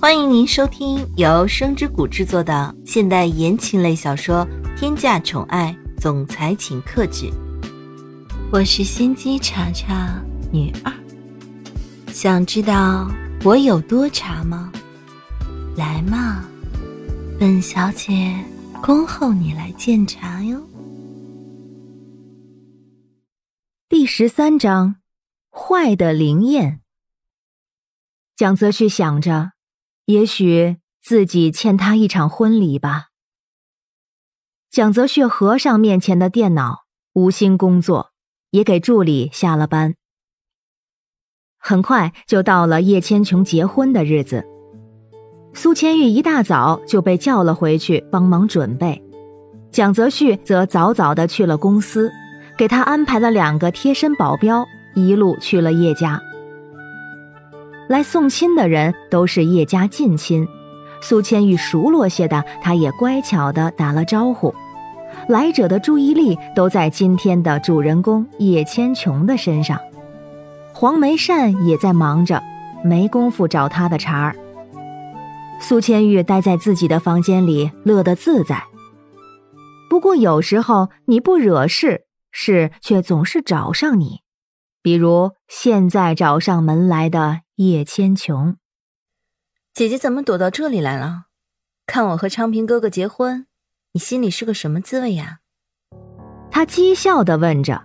欢迎您收听由声之谷制作的现代言情类小说《天价宠爱总裁请克制》，我是心机茶茶女二。想知道我有多茶吗？来嘛，本小姐恭候你来鉴茶哟。第十三章，坏的灵验。蒋泽旭想着。也许自己欠他一场婚礼吧。蒋泽旭合上面前的电脑，无心工作，也给助理下了班。很快就到了叶千琼结婚的日子，苏千玉一大早就被叫了回去帮忙准备，蒋泽旭则早早的去了公司，给他安排了两个贴身保镖，一路去了叶家。来送亲的人都是叶家近亲，苏千玉熟络些的，他也乖巧的打了招呼。来者的注意力都在今天的主人公叶千琼的身上，黄梅善也在忙着，没工夫找他的茬儿。苏千玉待在自己的房间里，乐得自在。不过有时候你不惹事，事却总是找上你，比如现在找上门来的。叶千琼，姐姐怎么躲到这里来了？看我和昌平哥哥结婚，你心里是个什么滋味呀？他讥笑的问着，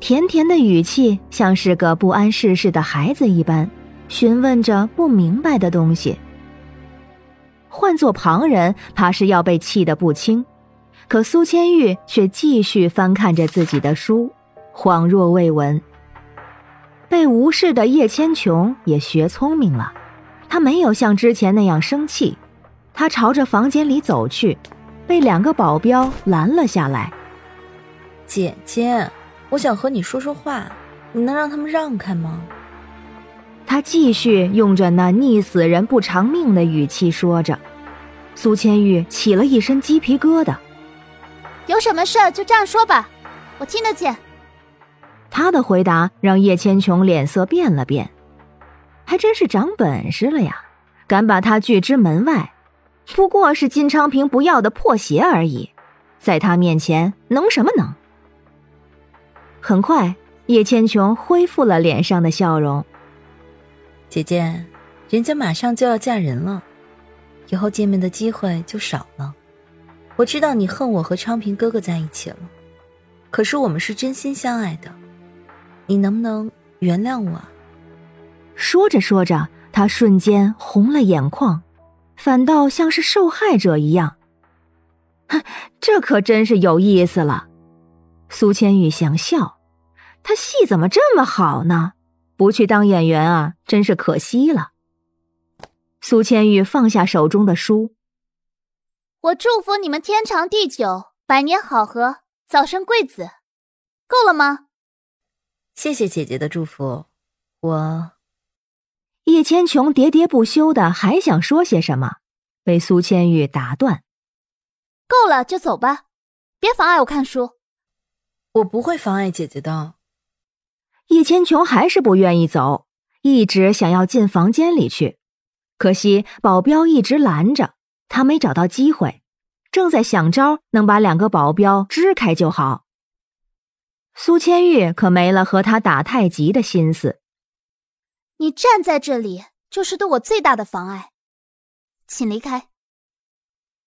甜甜的语气像是个不谙世事的孩子一般，询问着不明白的东西。换做旁人，怕是要被气得不轻，可苏千玉却继续翻看着自己的书，恍若未闻。被无视的叶千琼也学聪明了，她没有像之前那样生气，她朝着房间里走去，被两个保镖拦了下来。姐姐，我想和你说说话，你能让他们让开吗？他继续用着那溺死人不偿命的语气说着。苏千玉起了一身鸡皮疙瘩。有什么事就这样说吧，我听得见。他的回答让叶千琼脸色变了变，还真是长本事了呀，敢把他拒之门外。不过是金昌平不要的破鞋而已，在他面前能什么能？很快，叶千琼恢复了脸上的笑容。姐姐，人家马上就要嫁人了，以后见面的机会就少了。我知道你恨我和昌平哥哥在一起了，可是我们是真心相爱的。你能不能原谅我？说着说着，他瞬间红了眼眶，反倒像是受害者一样。哼，这可真是有意思了。苏千玉想笑，他戏怎么这么好呢？不去当演员啊，真是可惜了。苏千玉放下手中的书，我祝福你们天长地久，百年好合，早生贵子，够了吗？谢谢姐姐的祝福，我叶千琼喋喋不休的还想说些什么，被苏千玉打断。够了就走吧，别妨碍我看书。我不会妨碍姐姐的。叶千琼还是不愿意走，一直想要进房间里去，可惜保镖一直拦着他，没找到机会，正在想招能把两个保镖支开就好。苏千玉可没了和他打太极的心思。你站在这里就是对我最大的妨碍，请离开。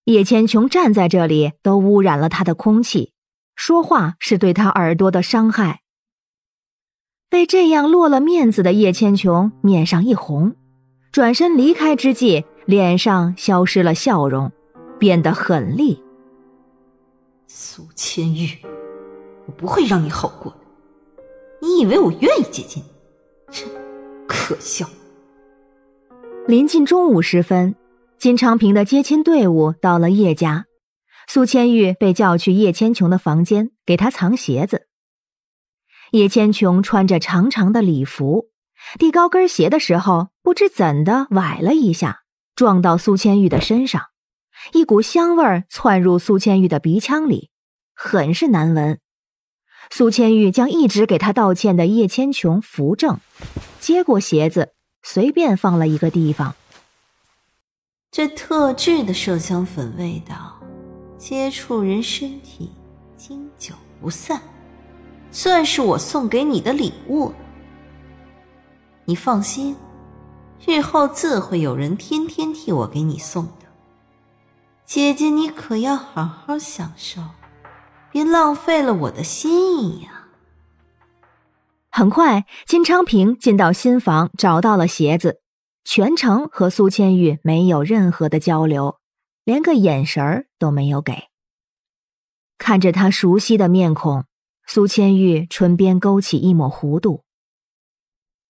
叶千琼站在这里都污染了他的空气，说话是对他耳朵的伤害。被这样落了面子的叶千琼面上一红，转身离开之际，脸上消失了笑容，变得狠厉。苏千玉。我不会让你好过的。你以为我愿意接近你？切，可笑！临近中午时分，金昌平的接亲队伍到了叶家，苏千玉被叫去叶千琼的房间，给他藏鞋子。叶千琼穿着长长的礼服，递高跟鞋的时候，不知怎的崴了一下，撞到苏千玉的身上，一股香味儿窜入苏千玉的鼻腔里，很是难闻。苏千玉将一直给他道歉的叶千琼扶正，接过鞋子，随便放了一个地方。这特制的麝香粉味道，接触人身体经久不散，算是我送给你的礼物。你放心，日后自会有人天天替我给你送的。姐姐，你可要好好享受，别浪费了我的心意呀。很快，金昌平进到新房，找到了鞋子。全程和苏千玉没有任何的交流，连个眼神儿都没有给。看着他熟悉的面孔，苏千玉唇边勾起一抹弧度。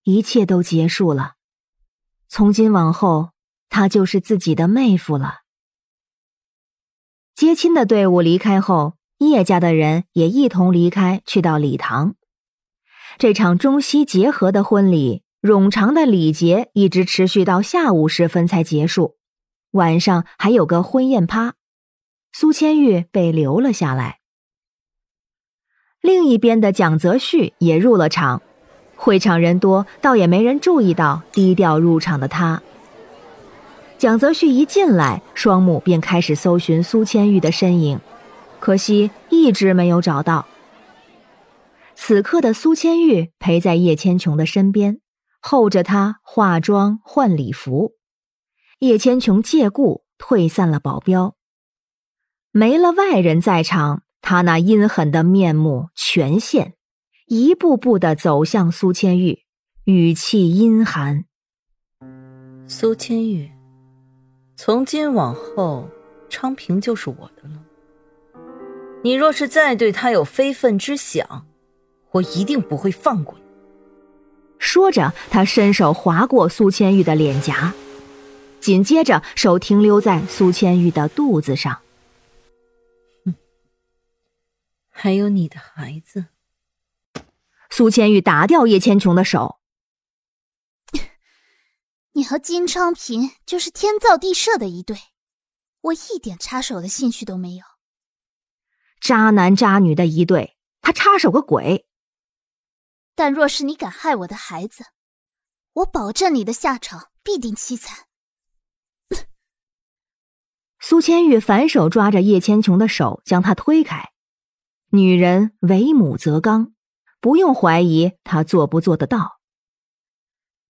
一切都结束了，从今往后，他就是自己的妹夫了。接亲的队伍离开后，叶家的人也一同离开，去到礼堂。这场中西结合的婚礼。冗长的礼节一直持续到下午时分才结束，晚上还有个婚宴趴，苏千玉被留了下来。另一边的蒋泽旭也入了场，会场人多，倒也没人注意到低调入场的他。蒋泽旭一进来，双目便开始搜寻苏千玉的身影，可惜一直没有找到。此刻的苏千玉陪在叶千琼的身边。候着她化妆换礼服，叶千琼借故退散了保镖。没了外人在场，他那阴狠的面目全现，一步步的走向苏千玉，语气阴寒：“苏千玉，从今往后，昌平就是我的了。你若是再对他有非分之想，我一定不会放过你。”说着，他伸手划过苏千玉的脸颊，紧接着手停留在苏千玉的肚子上。还有你的孩子。苏千玉打掉叶千琼的手。你和金昌平就是天造地设的一对，我一点插手的兴趣都没有。渣男渣女的一对，他插手个鬼！但若是你敢害我的孩子，我保证你的下场必定凄惨。苏千玉反手抓着叶千琼的手，将她推开。女人为母则刚，不用怀疑她做不做得到。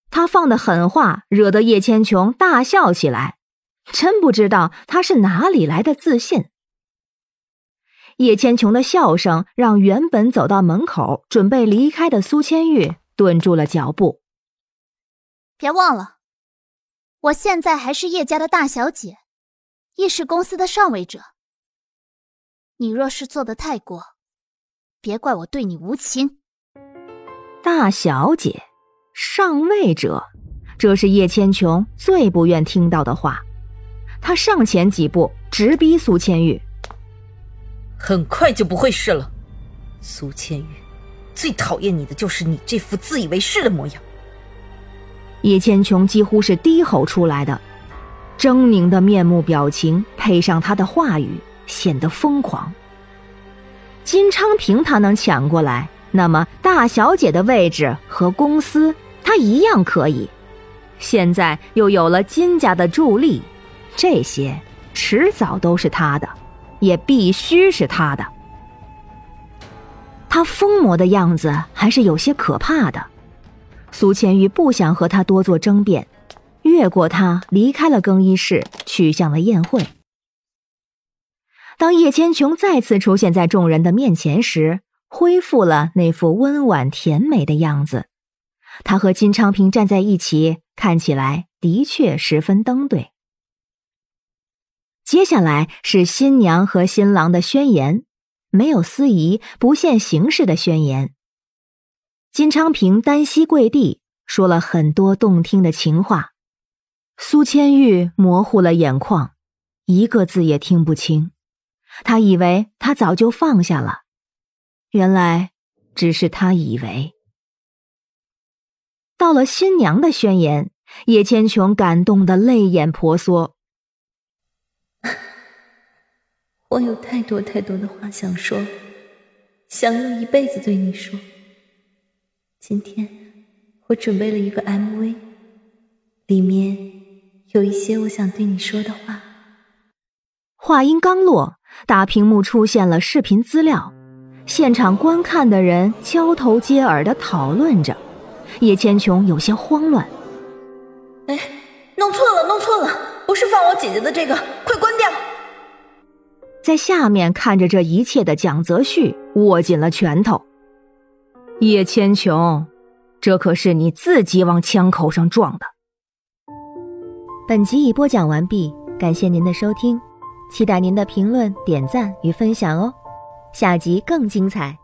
他放的狠话惹得叶千琼大笑起来，真不知道他是哪里来的自信。叶千琼的笑声让原本走到门口准备离开的苏千玉顿住了脚步。别忘了，我现在还是叶家的大小姐，亦是公司的上位者。你若是做的太过，别怪我对你无情。大小姐，上位者，这是叶千琼最不愿听到的话。他上前几步，直逼苏千玉。很快就不会是了，苏千玉，最讨厌你的就是你这副自以为是的模样。叶千琼几乎是低吼出来的，狰狞的面目表情配上他的话语，显得疯狂。金昌平他能抢过来，那么大小姐的位置和公司他一样可以。现在又有了金家的助力，这些迟早都是他的。也必须是他的。他疯魔的样子还是有些可怕的。苏千玉不想和他多做争辩，越过他离开了更衣室，去向了宴会。当叶千琼再次出现在众人的面前时，恢复了那副温婉甜美的样子。他和金昌平站在一起，看起来的确十分登对。接下来是新娘和新郎的宣言，没有司仪、不限形式的宣言。金昌平单膝跪地，说了很多动听的情话。苏千玉模糊了眼眶，一个字也听不清。他以为他早就放下了，原来只是他以为。到了新娘的宣言，叶千琼感动的泪眼婆娑。我有太多太多的话想说，想用一辈子对你说。今天我准备了一个 MV，里面有一些我想对你说的话。话音刚落，大屏幕出现了视频资料，现场观看的人交头接耳的讨论着。叶千琼有些慌乱：“哎，弄错了，弄错了，不是放我姐姐的这个，快关掉！”在下面看着这一切的蒋泽旭握紧了拳头。叶千琼，这可是你自己往枪口上撞的。本集已播讲完毕，感谢您的收听，期待您的评论、点赞与分享哦，下集更精彩。